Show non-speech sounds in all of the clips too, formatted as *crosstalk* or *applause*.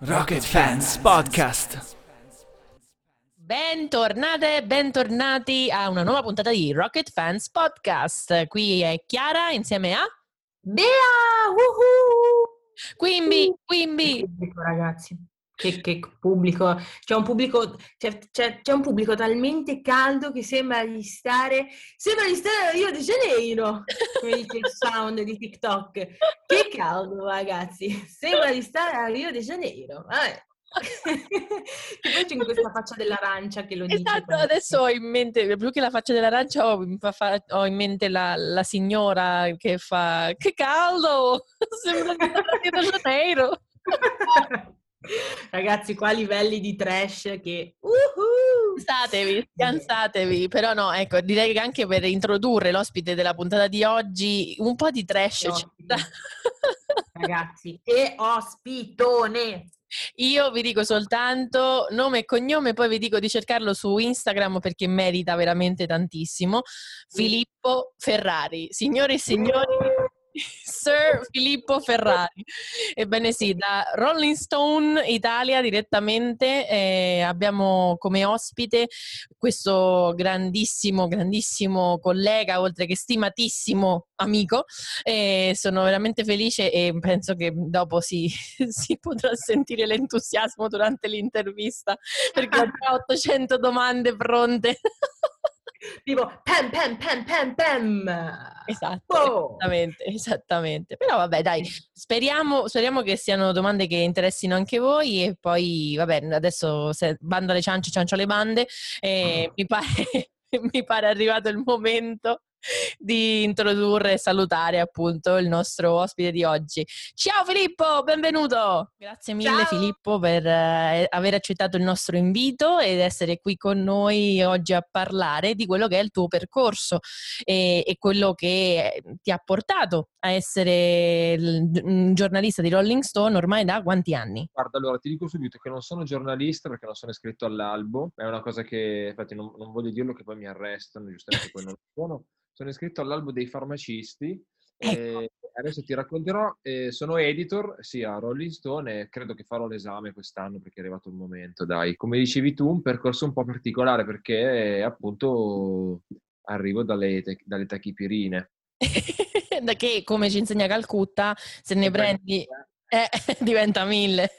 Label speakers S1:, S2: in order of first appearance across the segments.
S1: Rocket Fans Podcast.
S2: Bentornate, bentornati a una nuova puntata di Rocket Fans Podcast. Qui è Chiara insieme a
S3: Bea! Woohoo!
S2: Quimby.
S3: Pubblico, ragazzi. Che, che pubblico, c'è un pubblico, c'è, c'è- c'è un pubblico talmente caldo che sembra di stare, sembra di stare a Rio de Janeiro, come dice il sound di TikTok. Che caldo, ragazzi, sembra di stare a Rio de Janeiro. Vabbè. che poi c'è questa faccia dell'arancia che lo dice.
S2: Esatto, adesso ho in mente, più che la faccia dell'arancia, ho, fa- ho in mente la, la signora che fa che caldo, *laughs* sembra di stare a Rio de Janeiro. *laughs*
S3: Ragazzi, qua livelli di trash che... Uhu!
S2: Scansatevi, scansatevi, però no, ecco, direi che anche per introdurre l'ospite della puntata di oggi, un po' di trash.
S3: Ragazzi, e ospitone!
S2: Io vi dico soltanto nome e cognome, poi vi dico di cercarlo su Instagram perché merita veramente tantissimo. Filippo Ferrari. Signore e signori, *laughs* Sir Filippo Ferrari. Ebbene sì, da Rolling Stone Italia direttamente eh, abbiamo come ospite questo grandissimo, grandissimo collega, oltre che stimatissimo amico. E sono veramente felice e penso che dopo si, *laughs* si potrà sentire l'entusiasmo durante l'intervista perché ho già *laughs* 800 domande pronte.
S3: Tipo, pam, pam, pam, pam, pam!
S2: Esatto,
S3: Wow!
S2: esattamente, esattamente. Però vabbè, dai, speriamo, speriamo che siano domande che interessino anche voi e poi, vabbè, adesso se bando alle ciance, ciancio alle bande, e mi pare, *laughs* mi pare arrivato il momento di introdurre e salutare appunto il nostro ospite di oggi. Ciao Filippo, benvenuto! Grazie mille
S3: Ciao!
S2: Filippo per eh, aver accettato il nostro invito ed essere qui con noi oggi a parlare di quello che è il tuo percorso e, e quello che ti ha portato a essere il- un giornalista di Rolling Stone ormai da quanti anni?
S4: Guarda, allora ti dico subito che non sono giornalista perché non sono iscritto all'albo, è una cosa che infatti non, non voglio dirlo che poi mi arrestano, giustamente poi non lo sono. Sono iscritto all'albo dei farmacisti e adesso ti racconterò, eh, sono editor sia a Rolling Stone e credo che farò l'esame quest'anno perché è arrivato il momento, dai. Come dicevi tu, un percorso un po' particolare perché eh, appunto arrivo dalle, te- dalle tachipirine. *laughs*
S2: da che, come ci insegna Calcutta, se ne prendi... Eh, *laughs* diventa mille.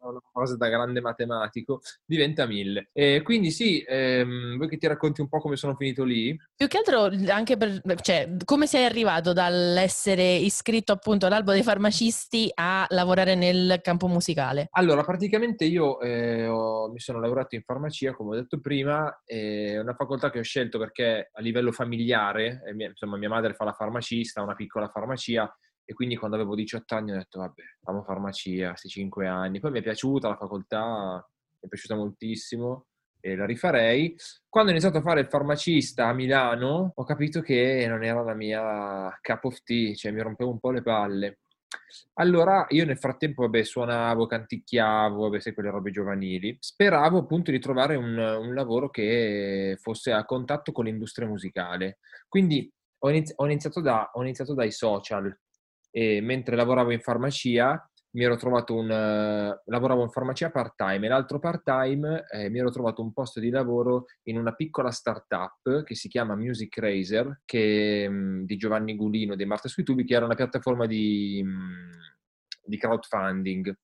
S4: una cosa da grande matematico, diventa mille. E quindi sì, ehm, vuoi che ti racconti un po' come sono finito lì?
S2: Più che altro anche per, cioè, come sei arrivato dall'essere iscritto appunto all'albo dei farmacisti a lavorare nel campo musicale?
S4: Allora, praticamente io eh, ho- mi sono lavorato in farmacia, come ho detto prima, è una facoltà che ho scelto perché a livello familiare, eh, mia- insomma, mia madre fa la farmacista, una piccola farmacia, e quindi quando avevo 18 anni ho detto, vabbè, famo farmacia, questi 5 anni. Poi mi è piaciuta la facoltà, mi è piaciuta moltissimo e la rifarei. Quando ho iniziato a fare il farmacista a Milano, ho capito che non era la mia cup of tea, cioè mi rompevo un po' le palle. Allora io nel frattempo, vabbè, suonavo, canticchiavo, vabbè, sai, quelle robe giovanili. Speravo appunto di trovare un, un lavoro che fosse a contatto con l'industria musicale. Quindi ho iniziato, da- ho iniziato dai social e mentre lavoravo in farmacia mi ero trovato un... eh, lavoravo in farmacia part-time e l'altro part-time eh, mi ero trovato un posto di lavoro in una piccola startup che si chiama Music Razer, che, mh, di Giovanni Gulino, di Marta sui tubi, che era una piattaforma di, mh, di crowdfunding.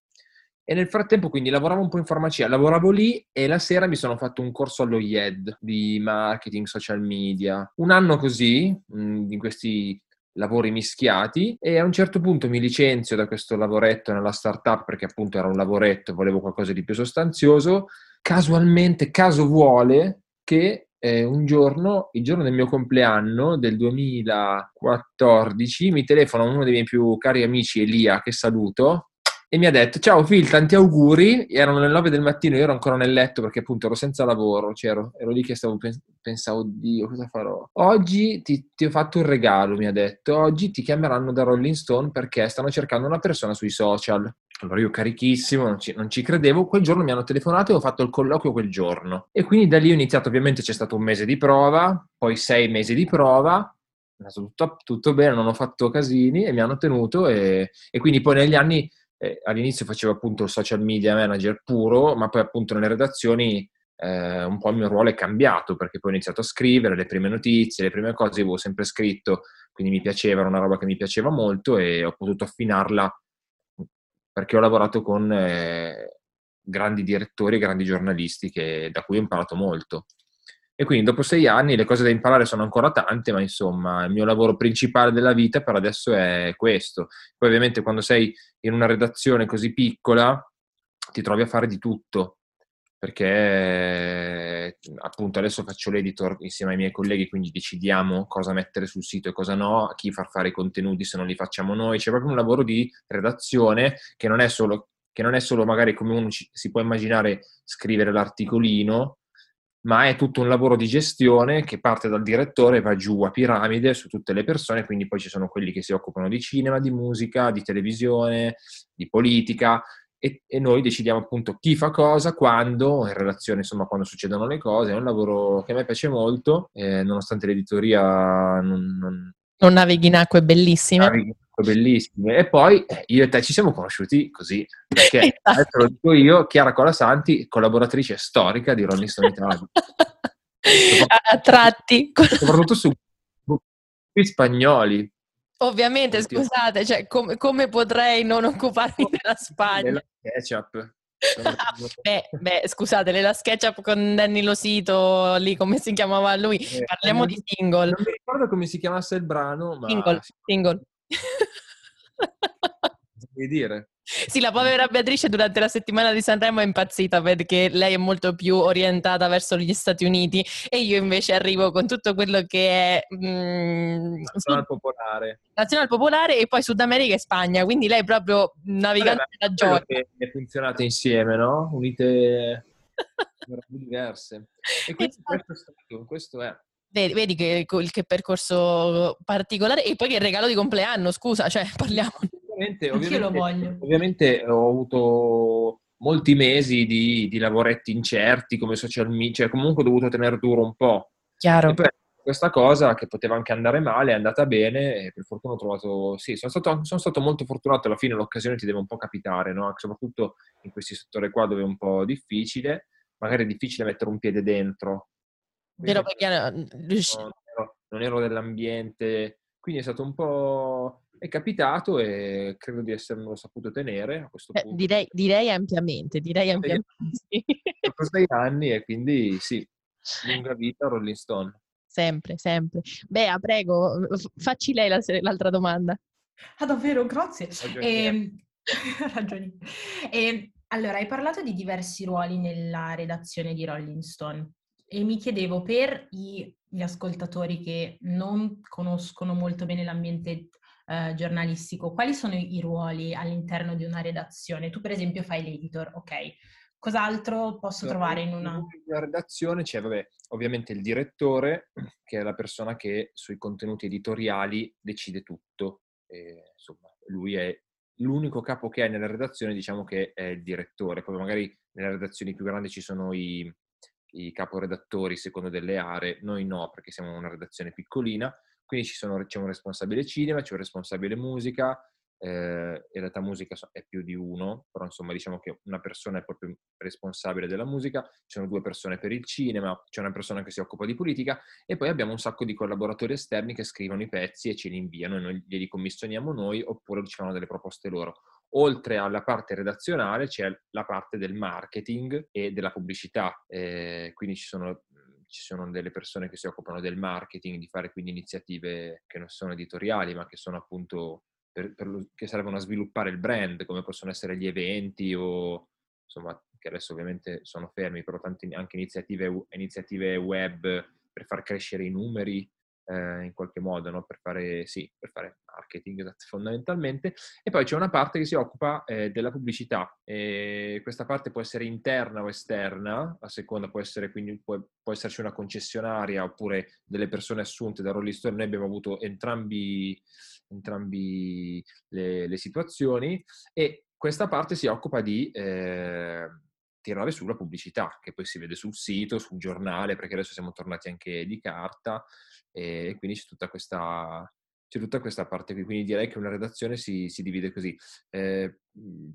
S4: E nel frattempo quindi lavoravo un po' in farmacia, lavoravo lì e la sera mi sono fatto un corso allo IED di marketing, social media. Un anno così, mh, in questi lavori mischiati e a un certo punto mi licenzio da questo lavoretto nella startup perché appunto era un lavoretto, volevo qualcosa di più sostanzioso. Casualmente, caso vuole che eh, un giorno, il giorno del mio compleanno del 2014, mi telefona uno dei miei più cari amici, Elia, che saluto, e mi ha detto ciao Phil, tanti auguri, erano le 9 del mattino, io ero ancora nel letto perché appunto ero senza lavoro, cioè ero, ero lì che stavo pens- pensavo, oddio, cosa farò? Oggi ti, ti ho fatto un regalo, mi ha detto, oggi ti chiameranno da Rolling Stone perché stanno cercando una persona sui social. Allora io carichissimo, non ci, non ci credevo, quel giorno mi hanno telefonato e ho fatto il colloquio quel giorno. E quindi da lì ho iniziato, ovviamente c'è stato un mese di prova, poi sei mesi di prova, è andato tutto, tutto bene, non ho fatto casini e mi hanno tenuto e, e quindi poi negli anni eh, all'inizio facevo appunto il social media manager puro, ma poi appunto nelle redazioni eh, un po' il mio ruolo è cambiato perché poi ho iniziato a scrivere le prime notizie, le prime cose, avevo sempre scritto, quindi mi piaceva, era una roba che mi piaceva molto e ho potuto affinarla perché ho lavorato con eh, grandi direttori e grandi giornalisti che, da cui ho imparato molto. E quindi dopo sei anni le cose da imparare sono ancora tante, ma insomma il mio lavoro principale della vita per adesso è questo. Poi ovviamente quando sei in una redazione così piccola ti trovi a fare di tutto, perché appunto adesso faccio l'editor insieme ai miei colleghi, quindi decidiamo cosa mettere sul sito e cosa no, a chi far fare i contenuti se non li facciamo noi. C'è proprio un lavoro di redazione che non è solo, non è solo magari come uno si può immaginare scrivere l'articolino, ma è tutto un lavoro di gestione che parte dal direttore va giù a piramide su tutte le persone, quindi poi ci sono quelli che si occupano di cinema, di musica, di televisione, di politica e, e noi decidiamo appunto chi fa cosa, quando, in relazione insomma quando succedono le cose. È un lavoro che a me piace molto, eh, nonostante l'editoria non, non,
S2: non navighi in acque bellissime.
S4: Navighi bellissime. E poi eh, io e te ci siamo conosciuti così, perché *laughs* esatto. lo dico io, Chiara Colasanti, collaboratrice storica di Rolling Stone Italia. *laughs*
S2: a tratti.
S4: Soprattutto su spagnoli.
S2: Ovviamente, Oddio. scusate, cioè, com- come potrei non occuparmi *laughs* della Spagna?
S4: Nella ketchup.
S2: beh, beh, scusate, nella SketchUp con Danny Losito, lì come si chiamava lui? Eh, Parliamo di single.
S4: Non mi ricordo come si chiamasse il brano, ma...
S2: Single, single.
S4: Vuoi dire?
S2: Sì, la povera Beatrice durante la settimana di Sanremo è impazzita perché lei è molto più orientata verso gli Stati Uniti e io invece arrivo con tutto quello che è
S4: mm, Nazional Popolare.
S2: Nazional Popolare e poi Sud America e Spagna, quindi lei è proprio navigante da gioia.
S4: È funzionato insieme, no? Unite *laughs* diverse. E quindi esatto. questo, è stato, questo è
S2: Vedi, vedi che, che, percorso particolare e poi che regalo di compleanno, scusa, cioè parliamo.
S4: Ovviamente, ovviamente, ovviamente ho avuto molti mesi di, di, lavoretti incerti come social media, cioè comunque ho dovuto tenere duro un po'.
S2: Chiaro.
S4: E poi questa cosa che poteva anche andare male è andata bene e per fortuna ho trovato, sì, sono stato, sono stato molto fortunato, alla fine l'occasione ti deve un po' capitare, no? soprattutto in questi settori qua dove è un po' difficile, magari è difficile mettere un piede dentro,
S2: Vero, perché
S4: non ero, non ero dell'ambiente, quindi è stato un po'... è capitato e credo di essermelo saputo tenere a questo
S2: eh,
S4: punto.
S2: Direi, direi, ampiamente, direi ampiamente. *laughs*
S4: Dopo sei anni e quindi sì, lunga vita Rolling Stone.
S2: Sempre, sempre. Bea, prego, facci lei la, l'altra domanda.
S3: Ah, davvero? Grazie. Ragioni. E, *laughs* ehm, allora, hai parlato di diversi ruoli nella redazione di Rolling Stone. E mi chiedevo per i, gli ascoltatori che non conoscono molto bene l'ambiente eh, giornalistico, quali sono i ruoli all'interno di una redazione? Tu per esempio fai l'editor, ok. Cos'altro posso allora, trovare in una... In
S4: una redazione c'è, vabbè, ovviamente il direttore, che è la persona che sui contenuti editoriali decide tutto. E, insomma, lui è l'unico capo che hai nella redazione, diciamo che è il direttore. Poi magari nelle redazioni più grandi ci sono i, i caporedattori secondo delle aree, noi no perché siamo una redazione piccolina, quindi sono, c'è un responsabile cinema, c'è un responsabile musica, eh, in realtà musica è più di uno, però insomma diciamo che una persona è proprio responsabile della musica, ci sono due persone per il cinema, c'è una persona che si occupa di politica e poi abbiamo un sacco di collaboratori esterni che scrivono i pezzi e ce li inviano e noi glieli commissioniamo noi oppure ci fanno delle proposte loro oltre alla parte redazionale c'è la parte del marketing e della pubblicità, eh, quindi ci sono, ci sono, delle persone che si occupano del marketing, di fare quindi iniziative che non sono editoriali, ma che sono appunto per, per che servono a sviluppare il brand, come possono essere gli eventi o insomma che adesso ovviamente sono fermi, però tante anche iniziative, iniziative web per far crescere i numeri eh, in qualche modo, no? per, fare, sì, per fare marketing *laughs* fondamentalmente. E poi c'è una parte che si occupa eh, della pubblicità. E questa parte può essere interna o esterna, a seconda può essere quindi può, può esserci una concessionaria oppure delle persone assunte da Rolling Stone. Noi abbiamo avuto entrambi, entrambi le, le situazioni e questa parte si occupa di eh, tirare sulla pubblicità, che poi si vede sul sito, sul giornale, perché adesso siamo tornati anche di carta, e quindi c'è tutta questa, c'è tutta questa parte qui, quindi direi che una redazione si, si divide così. Eh,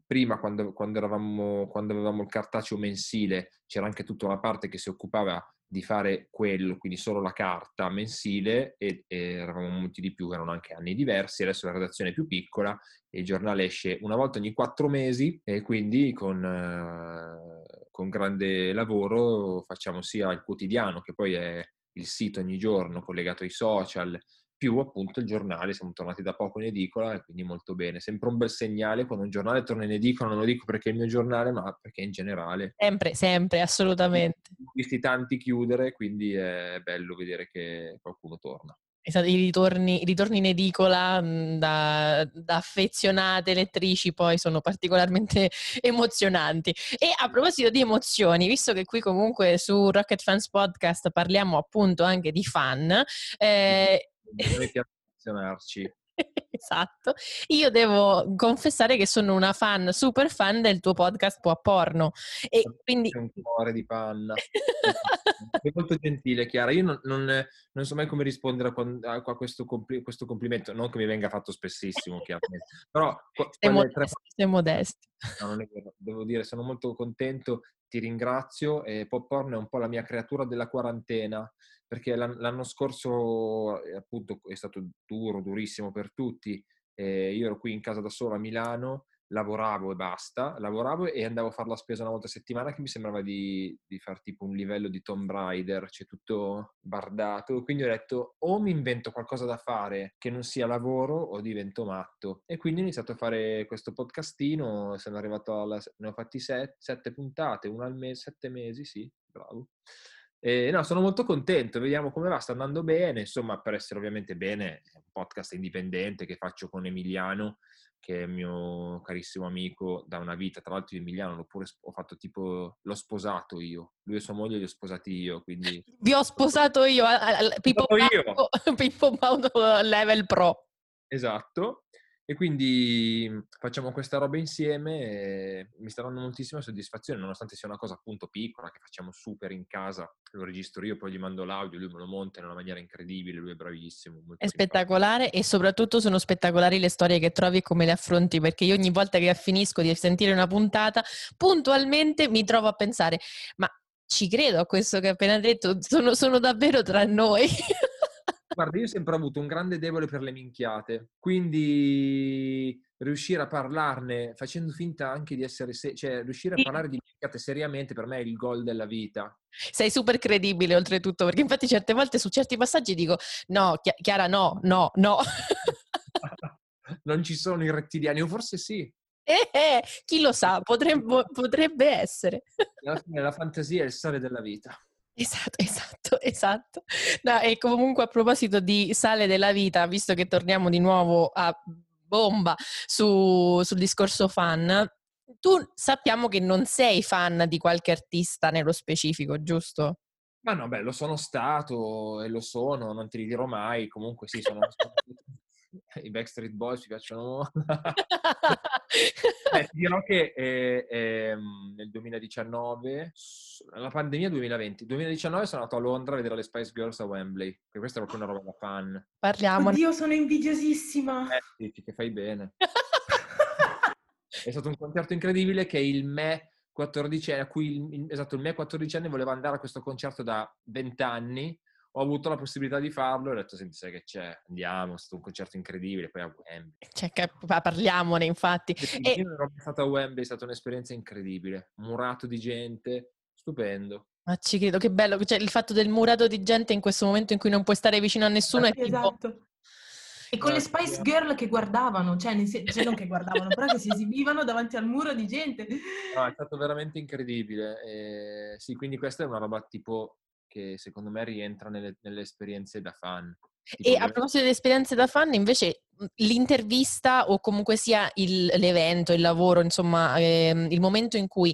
S4: prima, quando, quando, eravamo, quando avevamo il cartaceo mensile, c'era anche tutta una parte che si occupava di fare quello, quindi solo la carta mensile e, e, eravamo molti di più, erano anche anni diversi, adesso la redazione è più piccola e il giornale esce una volta ogni quattro mesi e quindi con, eh, con grande lavoro facciamo sia il quotidiano che poi è il sito ogni giorno collegato ai social, più appunto il giornale, siamo tornati da poco in edicola e quindi molto bene. Sempre un bel segnale quando un giornale torna in edicola, non lo dico perché è il mio giornale, ma perché in generale.
S2: Sempre, sempre, assolutamente.
S4: Ho visti tanti chiudere, quindi è bello vedere che qualcuno torna.
S2: Esatto, i ritorni, i ritorni in edicola mhmm, da, da, affezionate lettrici poi sono particolarmente *laughs* emozionanti. E a proposito di emozioni, visto che qui comunque su Rocket Fans Podcast parliamo appunto anche di fan, eh,
S4: noi piace emozionarci. *laughs*
S2: esatto. Io devo confessare che sono una fan, super fan del tuo podcast Po a Porno. E quindi...
S4: Un cuore di panna. *laughs* È molto gentile, Chiara. Io non, non, non, so mai come rispondere a, a, a questo, compli, questo, complimento. Non che mi venga fatto spessissimo, chiaramente. Però... *laughs*
S2: Sei modesto. Tre... *laughs* Sei modesto.
S4: No. Devo dire, sono molto contento. Ti ringrazio. E Pop Porno è un po' la mia creatura della quarantena perché l'anno scorso eh, appunto è stato duro, durissimo per tutti. Eh, io ero qui in casa da solo a Milano, lavoravo e basta, lavoravo e andavo a fare la spesa una volta a settimana che mi sembrava di, di fare tipo un livello di Tomb Raider, c'è tutto bardato. Quindi ho detto o mi invento qualcosa da fare che non sia lavoro o divento matto. E quindi ho iniziato a fare questo podcastino, sono arrivato alla... ne ho fatti sette, sette puntate, una al mese, sette mesi, sì, bravo. Eh, no, sono molto contento, vediamo come va, sta andando bene, insomma, per essere ovviamente bene, è un podcast indipendente che faccio con Emiliano, che è mio carissimo amico da una vita, tra l'altro io Emiliano l'ho pure ho fatto tipo, l'ho sposato io, lui e sua moglie li ho sposati io, quindi... *laughs*
S2: Vi ho sposato io, Pippo Baudo *laughs* level pro.
S4: Esatto, e quindi mhmm, facciamo questa roba insieme e mi sta dando moltissima soddisfazione, nonostante sia una cosa appunto piccola che facciamo super in casa. Lo registro io, poi gli mando l'audio, lui me lo monta in una maniera incredibile, lui è bravissimo.
S2: È spettacolare e soprattutto sono spettacolari le storie che trovi e come le affronti, perché io ogni volta che finisco di sentire una puntata, puntualmente mi trovo a pensare, ma ci credo a questo che hai appena detto, sono, sono davvero tra noi. *laughs*
S4: Guarda, io ho sempre avuto un grande debole per le minchiate, quindi riuscire a parlarne facendo finta anche di essere, se- cioè riuscire a parlare di minchiate seriamente per me è il gol della vita.
S2: Sei super credibile oltretutto, perché infatti certe volte su certi passaggi dico no, Chi- Chiara no, no, no. *laughs*
S4: non ci sono i rettiliani, o forse sì.
S2: Eh, eh, chi lo sa, potrebbe, potrebbe essere.
S4: Alla fine la fantasia è il sale della vita.
S2: Esatto, esatto, esatto. No, e comunque a proposito di sale della vita, visto che torniamo di nuovo a bomba su, sul discorso fan, tu sappiamo che non sei fan di qualche artista nello specifico, giusto?
S4: Ma no, beh, lo sono stato e lo sono, non ti dirò mai, comunque sì, sono *laughs* i Backstreet Boys ci piacciono *laughs* Beh, ti dirò che eh, eh, nel 2019, la pandemia 2020, 2019 sono andato a Londra a vedere le Spice Girls a Wembley, che questa è proprio una roba da fan.
S2: Parliamo.
S3: Oddio, sono invidiosissima.
S4: Eh, sì, che fai bene. è stato un concerto incredibile che il me 14 a cui il, esatto, il me 14 anni voleva andare a questo concerto da 20 anni ho avuto la possibilità di farlo e ho detto, senti, sai che c'è, andiamo, è stato un concerto incredibile, poi a Wembley.
S2: Cioè, parliamone, infatti.
S4: E... Io non ero mai stato a Wembley, è stata un'esperienza incredibile, murato di gente, stupendo.
S2: Ma ci credo, che bello, cioè, il fatto del murato di gente in questo momento in cui non puoi stare vicino a nessuno
S3: esatto. è tipo... Esatto. E con le Spice Girl che guardavano, cioè, cioè non che guardavano, però che si *laughs* esibivano davanti al muro di gente.
S4: No, è stato veramente incredibile. E, sì, quindi questa è una roba tipo che secondo me rientra nelle, nelle esperienze da fan.
S2: Tipo e a proposito di esperienze da fan, invece mhmm, l'intervista o comunque sia il, l'evento, il lavoro, insomma, ehm, il momento in cui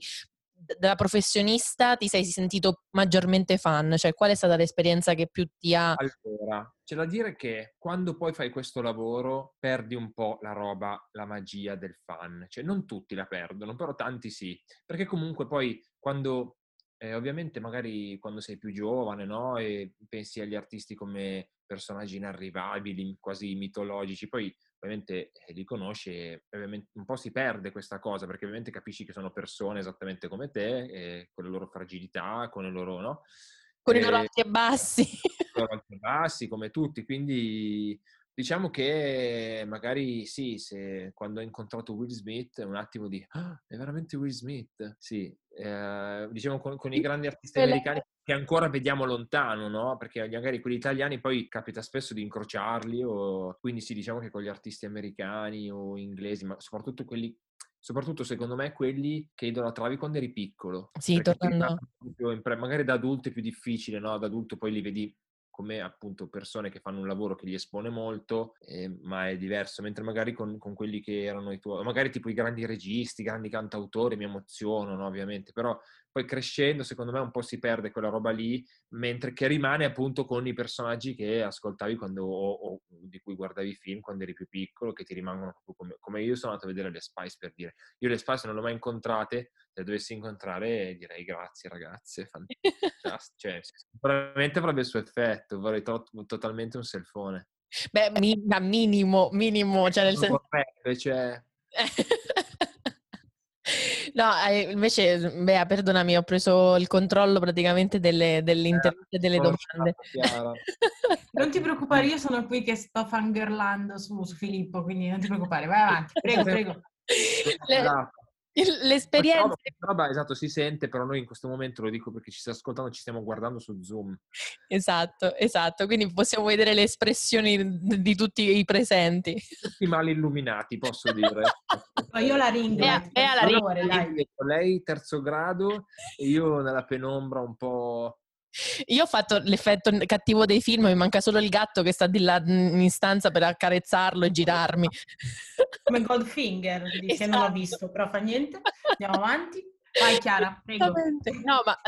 S2: da professionista ti sei sentito maggiormente fan? Cioè, qual è stata l'esperienza che più ti ha...
S4: Allora, c'è da dire che quando poi fai questo lavoro perdi un po' la roba, la magia del fan. Cioè, non tutti la perdono, però tanti sì. Perché comunque poi quando eh, ovviamente magari quando sei più giovane, no? E pensi agli artisti come personaggi inarrivabili, quasi mitologici, poi ovviamente eh, li conosci e un po' si perde questa cosa perché ovviamente capisci che sono persone esattamente come te, eh, con le loro fragilità, con le loro, no?
S2: Con i loro alti e bassi. *laughs*
S4: Con i loro alti e bassi, come tutti, quindi diciamo che magari sì, se quando ho incontrato Will Smith un attimo di ah, è veramente Will Smith? Sì, eh, diciamo con, con, i grandi artisti americani che ancora vediamo lontano, no? Perché magari quelli italiani poi capita spesso di incrociarli, o... quindi sì, diciamo che con gli artisti americani o inglesi, ma soprattutto quelli soprattutto secondo me quelli che idolatravi quando eri piccolo.
S2: Sì, tornando.
S4: Magari da adulto è più difficile, no? Da adulto poi li vedi come appunto persone che fanno un lavoro che li espone molto, eh, ma è diverso, mentre magari con, con, quelli che erano i tuoi, magari tipo i grandi registi, i grandi cantautori mi emozionano ovviamente, però poi crescendo secondo me un po' si perde quella roba lì, mentre che rimane appunto con i personaggi che ascoltavi quando, o, o di cui guardavi i film quando eri più piccolo, che ti rimangono come, come io sono andato a vedere le Spice per dire, io le Spice non le ho mai incontrate, se le dovessi incontrare direi grazie ragazze, fantastico, *laughs* cioè sicuramente avrebbe il suo effetto, vorrei to- totalmente un selfone.
S2: Beh, minimo, minimo, cioè nel senso...
S4: Vorrebbe, cioè... *laughs*
S2: No, invece, Bea, perdonami, ho preso il controllo praticamente delle, dell'intervista e delle domande. *laughs*
S3: Non ti preoccupare, io sono qui che sto fangirlando su, su Filippo, quindi non ti preoccupare, vai avanti, prego, prego.
S2: Le, L'esperienza...
S4: Roba, esatto, si sente, però noi in questo momento lo dico perché ci sta ascoltando, ci stiamo guardando su Zoom.
S2: Esatto, esatto, quindi possiamo vedere le espressioni di tutti i presenti.
S4: Tutti mali illuminati, posso *laughs* dire.
S3: Ma io la ringrazio.
S2: Bea, Bea la ringrazio.
S4: Lei terzo grado e io nella penombra un po'
S2: Io ho fatto l'effetto cattivo dei film, mi manca solo il gatto che sta di là in stanza per accarezzarlo e girarmi. *laughs*
S3: Come Goldfinger, esatto. che non l'ho esatto. visto, però fa niente. Andiamo avanti. Vai Chiara, prego.
S2: No, ma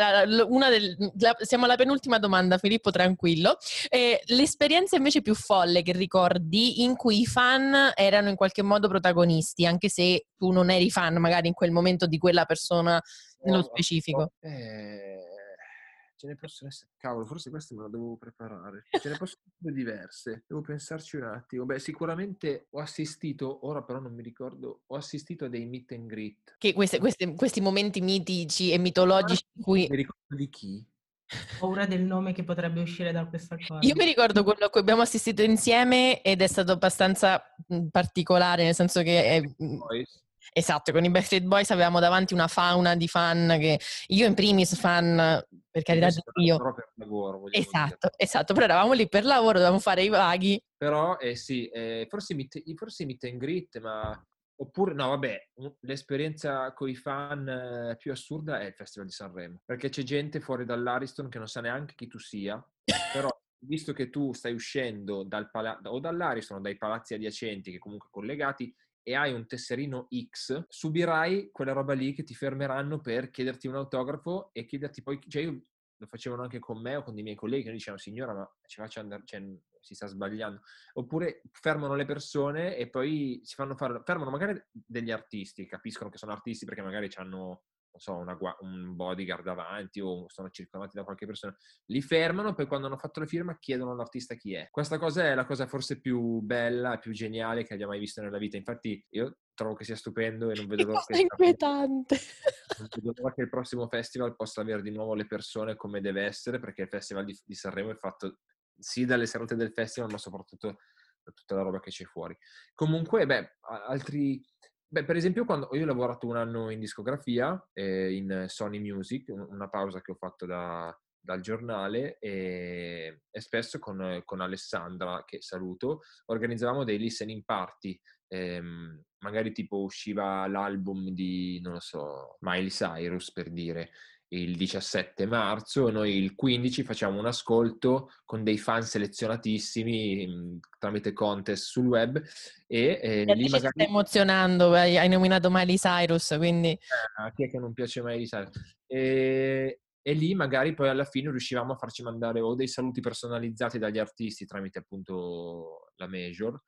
S2: una del, la, siamo alla penultima domanda, Filippo, tranquillo. Eh, l'esperienza invece più folle che ricordi in cui i fan erano in qualche modo protagonisti, anche se tu non eri fan magari in quel momento di quella persona nello specifico.
S4: Eh ce ne possono essere, cavolo, forse questa me la devo preparare. Ce ne possono essere diverse, devo pensarci un attimo. Beh, sicuramente ho assistito, ora però non mi ricordo, ho assistito a dei meet and greet.
S2: Che queste, queste, questi momenti mitici e mitologici in cui...
S4: Mi ricordo di chi?
S3: Ho paura del nome che potrebbe uscire da questa cosa.
S2: Io mi ricordo quello a cui abbiamo assistito insieme ed è stato abbastanza particolare, nel senso che è... Esatto, con i Backstreet Boys avevamo davanti una fauna di fan che io in primis fan, per carità di Dio.
S4: Però per lavoro.
S2: Esatto, dire. esatto, però eravamo lì per lavoro, dovevamo fare i vaghi.
S4: Però, eh sì, eh, forse, meet, forse meet and greet, ma... Oppure, no, vabbè, l'esperienza con i fan eh, più assurda è il Festival di Sanremo, perché c'è gente fuori dall'Ariston che non sa neanche chi tu sia, però visto che tu stai uscendo dal pala- o dall'Ariston o dai palazzi adiacenti che comunque collegati e hai un tesserino X, subirai quella roba lì che ti fermeranno per chiederti un autografo e chiederti poi, cioè io lo facevano anche con me o con i miei colleghi che dicevano signora ma ci faccia andare, cioè, si sta sbagliando. Oppure fermano le persone e poi si fanno fare, fermano magari degli artisti, capiscono che sono artisti perché magari hanno so, una, un bodyguard davanti o sono circondati da qualche persona, li fermano, poi quando hanno fatto la firma chiedono all'artista chi è. Questa cosa è la cosa forse più bella, più geniale che abbia mai visto nella vita. Infatti io trovo che sia stupendo e non vedo l'ora
S2: che, inquietante. *laughs*
S4: Non vedo l'ora che il prossimo festival possa avere di nuovo le persone come deve essere, perché il festival di, di Sanremo è fatto sì dalle serate del festival, ma soprattutto da tutta la roba che c'è fuori. Comunque, beh, altri Beh, per esempio, quando io ho lavorato un anno in discografia, eh, in Sony Music, una pausa che ho fatto da, dal giornale e, e spesso con, con, Alessandra, che saluto, organizzavamo dei listening party. Ehm, magari tipo usciva l'album di, non lo so, Miley Cyrus per dire, il 17 marzo, noi il 15 facciamo un ascolto con dei fan selezionatissimi mh, mm, tramite contest sul web e,
S2: eh, lì magari... stai emozionando, hai nominato Miley Cyrus, quindi...
S4: Eh, chi è che non piace Miley Cyrus? E, e lì magari poi alla fine riuscivamo a farci mandare o dei saluti personalizzati dagli artisti tramite appunto la major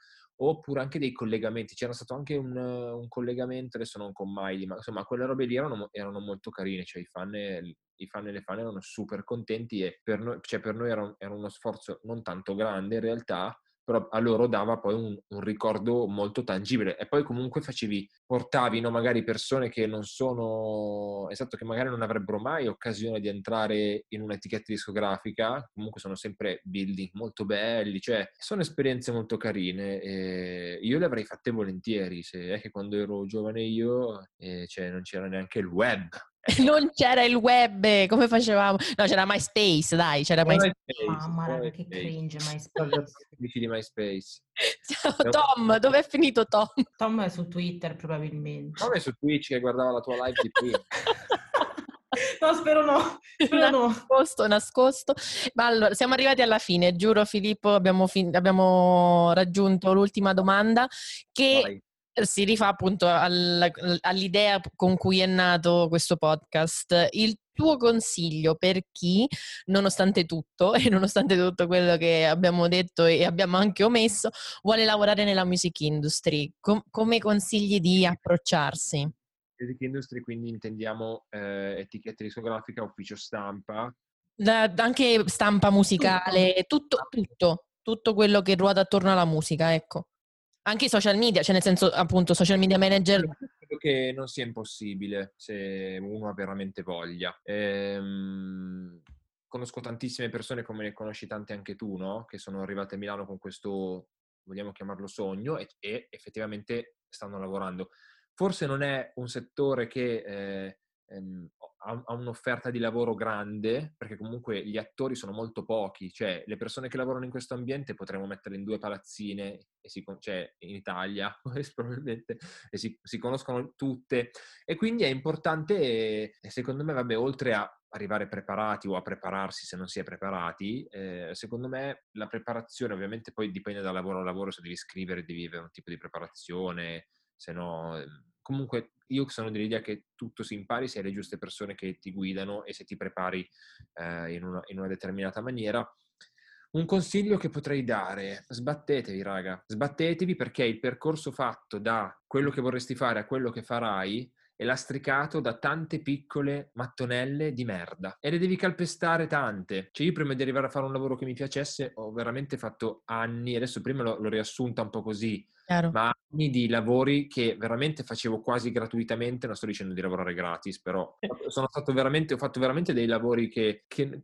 S4: oppure anche dei collegamenti. C'era stato anche un, un collegamento, adesso non con Miley, ma insomma quelle robe lì erano, erano molto carine, cioè i fan, i fan e le fan erano super contenti e per noi, cioè per noi era, era uno sforzo non tanto grande in realtà, però a loro dava poi un, un, ricordo molto tangibile. E poi comunque facevi, portavi no, magari persone che non sono, esatto, che magari non avrebbero mai occasione di entrare in un'etichetta discografica, comunque sono sempre building molto belli, cioè sono esperienze molto carine io le avrei fatte volentieri, se è che quando ero giovane io eh, cioè, non c'era neanche il web, *laughs*
S2: non c'era il web, come facevamo? No, c'era MySpace, dai, c'era MySpace.
S3: Mamma mia, che cringe *laughs* MySpace.
S4: Dici di MySpace.
S2: Ciao Tom, dove è finito Tom?
S3: Tom è su Twitter probabilmente.
S4: Tom è su Twitch che guardava la tua live di prima. *laughs*
S3: No, spero no. Spero no.
S2: Nascosto, nascosto. Ma allora, siamo arrivati alla fine. Giuro, Filippo, abbiamo, fin- abbiamo raggiunto l'ultima domanda che Vai si rifà appunto al, all'idea con cui è nato questo podcast. Il tuo consiglio per chi, nonostante tutto *laughs* e nonostante tutto quello che abbiamo detto e abbiamo anche omesso, vuole lavorare nella music industry, Com- come consigli di approcciarsi?
S4: Music industry, quindi intendiamo eh, etichette discografica, ufficio stampa.
S2: Da, anche stampa musicale, tutto, tutto, tutto quello che ruota attorno alla musica, ecco. Anche i social media, cioè nel senso appunto social media manager.
S4: Credo che non sia impossibile se uno ha veramente voglia. Ehm, conosco tantissime persone, come ne conosci tante anche tu, no? Che sono arrivate a Milano con questo, vogliamo chiamarlo sogno, e, e effettivamente stanno lavorando. Forse non è un settore che eh, ehm, ha, un'offerta di lavoro grande, perché comunque gli attori sono molto pochi, cioè le persone che lavorano in questo ambiente potremmo metterle in due palazzine, e si, cioè in Italia *laughs* probabilmente, e si, si, conoscono tutte, e quindi è importante, secondo me, vabbè, oltre a arrivare preparati o a prepararsi se non si è preparati, eh, secondo me la preparazione ovviamente poi dipende da lavoro a lavoro, se devi scrivere devi avere un tipo di preparazione, se no ehm, comunque io sono dell'idea che tutto si impari se hai le giuste persone che ti guidano e se ti prepari eh, in, una, in una determinata maniera. Un consiglio che potrei dare, sbattetevi raga, sbattetevi perché il percorso fatto da quello che vorresti fare a quello che farai è lastricato da tante piccole mattonelle di merda e le devi calpestare tante. Cioè io prima di arrivare a fare un lavoro che mi piacesse ho veramente fatto anni, adesso prima l'ho, l'ho riassunta un po' così, Chiaro. ma anni di lavori che veramente facevo quasi gratuitamente, non sto dicendo di lavorare gratis, però sono stato veramente, ho fatto veramente dei lavori che, che,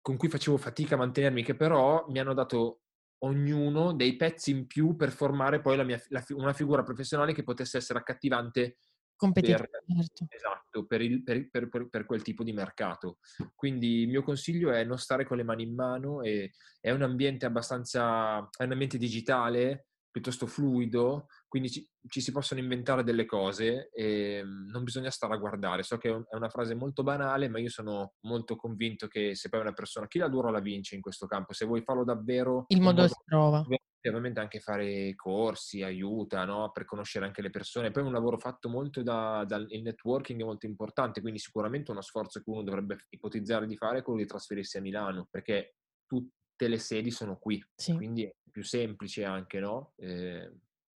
S4: con cui facevo fatica a mantenermi, che però mi hanno dato ognuno dei pezzi in più per formare poi la mia, la, una figura professionale che potesse essere accattivante
S2: per,
S4: certo. esatto, per, il, per, per, per, quel tipo di mercato. Quindi il mio consiglio è non stare con le mani in mano, e, è un ambiente abbastanza, è un ambiente digitale, piuttosto fluido, quindi ci, ci, si possono inventare delle cose e mm, non bisogna stare a guardare. So che è una frase molto banale, ma io sono molto convinto che se poi una persona, chi la dura la vince in questo campo, se vuoi farlo davvero...
S2: Il modo, modo si trova.
S4: Ovviamente anche fare corsi aiuta no? per conoscere anche le persone. Poi è un lavoro fatto molto da, dal networking è molto importante, quindi sicuramente uno sforzo che uno dovrebbe ipotizzare di fare è quello di trasferirsi a Milano, perché tutte le sedi sono qui, sì. quindi è più semplice anche, no? Eh,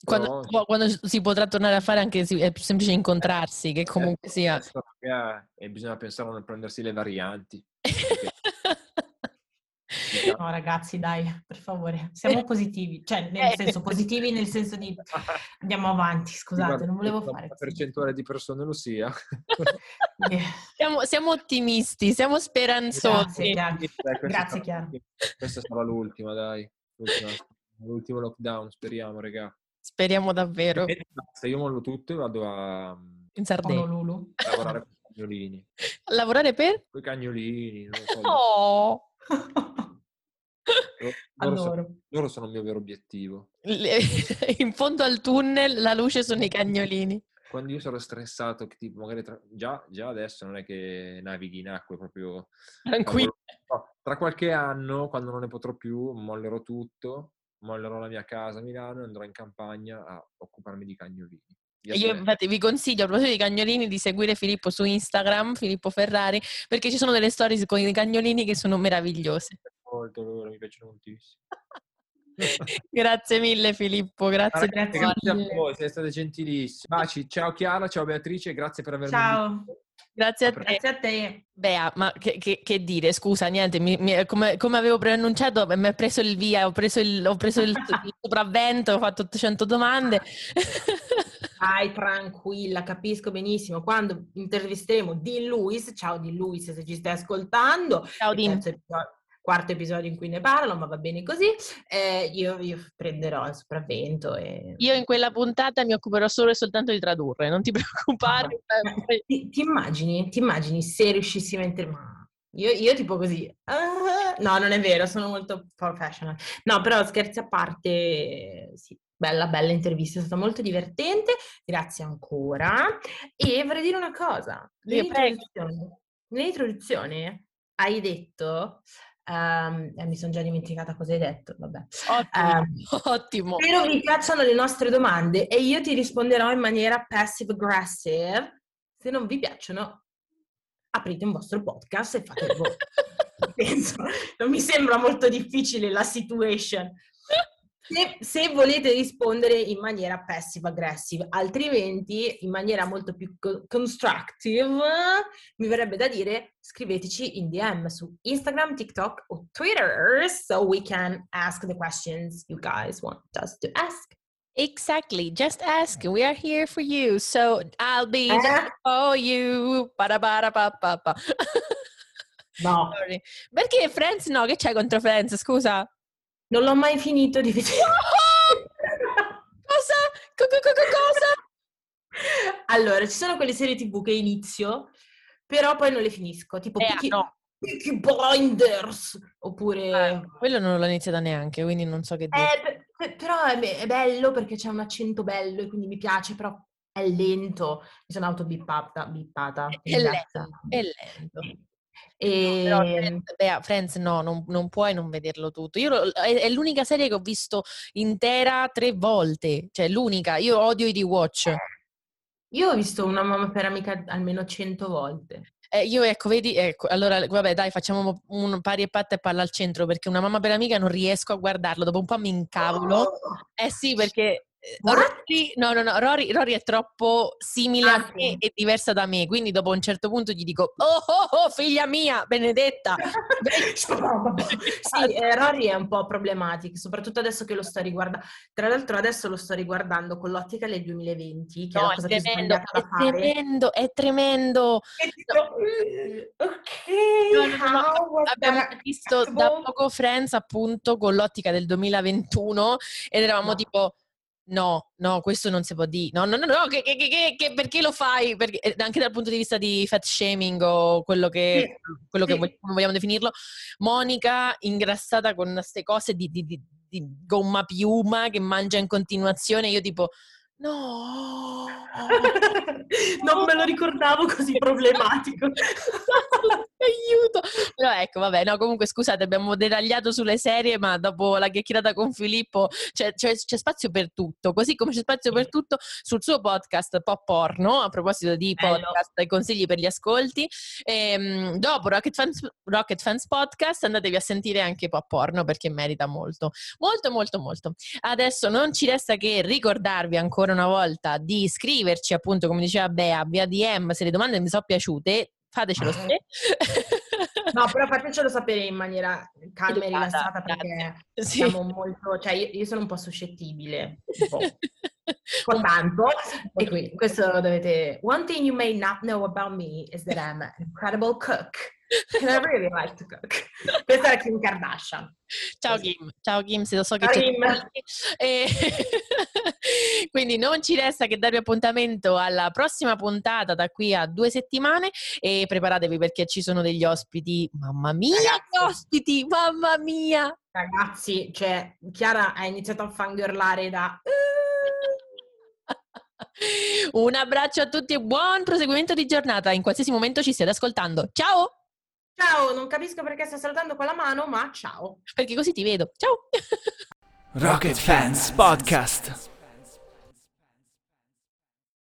S2: quando, però... quando, si potrà tornare a fare anche è più semplice incontrarsi, che comunque sia...
S4: E bisogna pensare a non prendersi le varianti. *laughs*
S3: No, ragazzi, dai, per favore, siamo positivi, cioè nel eh. senso positivi nel senso di andiamo avanti, scusate, non volevo fare.
S4: La percentuale di persone lo sia. *laughs*
S2: siamo, siamo, ottimisti, siamo speranzosi.
S3: Grazie, Chiara. Grazie, Chiara.
S4: Questa sarà l'ultima, dai. L'ultima, l'ultimo lockdown, speriamo, regà.
S2: Speriamo davvero.
S4: Se io mollo tutto e vado a...
S2: In Sardegna.
S4: A lavorare con i cagnolini.
S2: A lavorare per?
S4: Con i cagnolini. Non so.
S2: Oh! *laughs*
S4: Loro, sono, loro, sono, il mio vero obiettivo. *laughs*
S2: In fondo al tunnel la luce sono i cagnolini.
S4: Quando io sono stressato, che tipo magari tra, già, già, adesso non è che navighi in acqua, proprio
S2: tranquillo.
S4: Tra qualche anno, quando non ne potrò più, mollerò tutto, mollerò la mia casa a Milano e andrò in campagna a occuparmi di cagnolini.
S2: Io infatti vi consiglio a proposito di cagnolini di seguire Filippo su Instagram, Filippo Ferrari, perché ci sono delle storie con i cagnolini che sono meravigliose
S4: molto loro, mi piacciono moltissimo. *laughs*
S2: grazie mille Filippo, grazie,
S3: grazie,
S4: grazie a voi, siete state gentilissimi. Baci, ciao Chiara, ciao Beatrice, grazie per avermi
S3: Ciao.
S2: Grazie a te.
S3: Grazie a te.
S2: Bea, ma che, che- che dire, scusa, niente, mi- mi- come, come avevo preannunciato, mi ha preso il via, ho preso il, ho preso il, *laughs* il sopravvento, ho fatto 800 domande. *laughs*
S3: Dai, tranquilla, capisco benissimo. Quando intervisteremo Dean Lewis, ciao Dean Lewis se ci stai ascoltando,
S2: Ciao Dean.
S3: terzo quarto episodio in cui ne parlo, ma va bene così, eh, io, io prenderò il sopravvento e...
S2: Io in quella puntata mi occuperò solo e soltanto di tradurre, non ti *laughs* preoccupare. eh, poi-
S3: Ti, ti immagini, ti immagini se riuscissimo a inter... ma Io, io tipo così, ah, no, non è vero, sono molto professional. No, però scherzi a parte, sì, bella, bella intervista, è stata molto divertente, grazie ancora. E vorrei dire una cosa, nell'introduzione, nell'introduzione hai detto, ehm, eh, mi sono già dimenticata cosa hai detto, vabbè.
S2: Ottimo,
S3: Ehm, *laughs*
S2: ottimo.
S3: Spero vi piacciono le nostre domande e io ti risponderò in maniera passive aggressive. Se non vi piacciono, aprite un vostro podcast e fate voi. *laughs* Penso, non mi sembra molto difficile la situation. Se, se volete rispondere in maniera passive aggressive, altrimenti in maniera molto più co- constructive, mi verrebbe da dire scriveteci in DM su Instagram, TikTok o Twitter so we can ask the questions you guys want us to ask.
S2: Exactly, just ask. We are here for you. So I'll be
S3: Eh?
S2: there for you. Ba-da-ba-da-pa-pa-pa.
S3: No. *laughs*
S2: Perché Friends no? Che c'è contro Friends? Scusa.
S3: Non l'ho mai finito di vedere.
S2: Cosa? Co- co- co- co- cosa?
S3: Allora, ci sono quelle serie TV che inizio, però poi non le finisco, tipo
S2: Eh,
S3: Peaky,
S2: no.
S3: Peaky Blinders, oppure...
S2: Eh, quello non l'ho iniziata neanche, quindi non so che dire.
S3: Eh, pe- pe- però è, be- è bello perché c'è un accento bello e quindi mi piace, però è lento. Mi sono autobippata, bippata.
S2: è lento, è lento.
S3: E...
S2: Però Friends, Bea, Friends no, non, non puoi non vederlo tutto. Io è, è l'unica serie che ho visto intera tre volte, cioè l'unica. Io odio i rewatch.
S3: Io ho visto una mamma per amica almeno cento volte.
S2: Eh, io ecco, vedi, ecco, allora vabbè dai, facciamo un pari e patta e palla al centro perché una mamma per amica non riesco a guardarlo, dopo un po' mi incavolo. Eh sì, perché? Rory, no, no, no, Rory, Rory è troppo simile
S3: Ah,
S2: a me
S3: sì.
S2: e diversa da me, quindi dopo un certo punto gli dico, oh, oh, oh, figlia mia, benedetta. *laughs*
S3: sì, eh, Rory è un po' problematico, soprattutto adesso che lo sto riguardando. Tra l'altro adesso lo sto riguardando con l'ottica del 2020, che è
S2: No, è
S3: più
S2: tremendo, è tremendo, è tremendo.
S3: Dico, "Mm, ok,
S2: No, no, no, no, Abbiamo visto da
S3: acceptable?"
S2: poco Friends appunto con l'ottica del 2021 ed eravamo
S3: No.
S2: tipo no, no, questo non si può dire. No, no, no, no, che, che- che- perché lo fai? Perché, eh, anche dal punto di vista di fat shaming o quello che, quello che
S3: sì.
S2: vog- come vogliamo definirlo, Monica ingrassata con queste cose di, di- di- di gomma piuma che mangia in continuazione, io tipo no. *laughs*
S3: non me lo ricordavo così problematico. *laughs*
S2: Aiuto! Però ecco, vabbè, no, comunque scusate, abbiamo deragliato sulle serie, ma dopo la chiacchierata con Filippo c'è, c'è- c'è spazio per tutto, così come c'è spazio per tutto sul suo podcast Pop Porno, a proposito di podcast e consigli per gli ascolti. Ehm, dopo Rocket Fans, Rocket Fans Podcast andatevi a sentire anche Pop Porno perché merita molto, molto, molto, molto. Adesso non ci resta che ricordarvi ancora una volta di iscriverci, appunto, come diceva Bea, via DM se le domande vi sono piaciute. Fatecelo sapere. *laughs*
S3: No, però fatecelo sapere in maniera calma e rilassata perché.
S2: Sì.
S3: siamo molto, cioè io, io sono un po' suscettibile, un po', *laughs* po' tanto, e quindi questo dovete... One thing you may not know about me is that I'm an incredible cook. And I really like to cook. Questa è Kim Kardashian.
S2: Ciao. Kim, ciao Kim, se lo so che
S3: Ciao,
S2: ci. E- *laughs* Quindi non ci resta che darvi appuntamento alla prossima puntata da qui a due settimane e preparatevi perché ci sono degli ospiti. Mamma mia,
S3: Ragazzi.
S2: che ospiti! Mamma mia!
S3: Ragazzi, cioè, Chiara ha iniziato a fangirlare da... *laughs*
S2: Un abbraccio a tutti e buon proseguimento di giornata in qualsiasi momento ci stiate ascoltando. Ciao!
S3: Ciao, non capisco perché sto salutando con la mano, ma ciao.
S2: Perché così ti vedo. Ciao!
S1: Rocket Fans Podcast.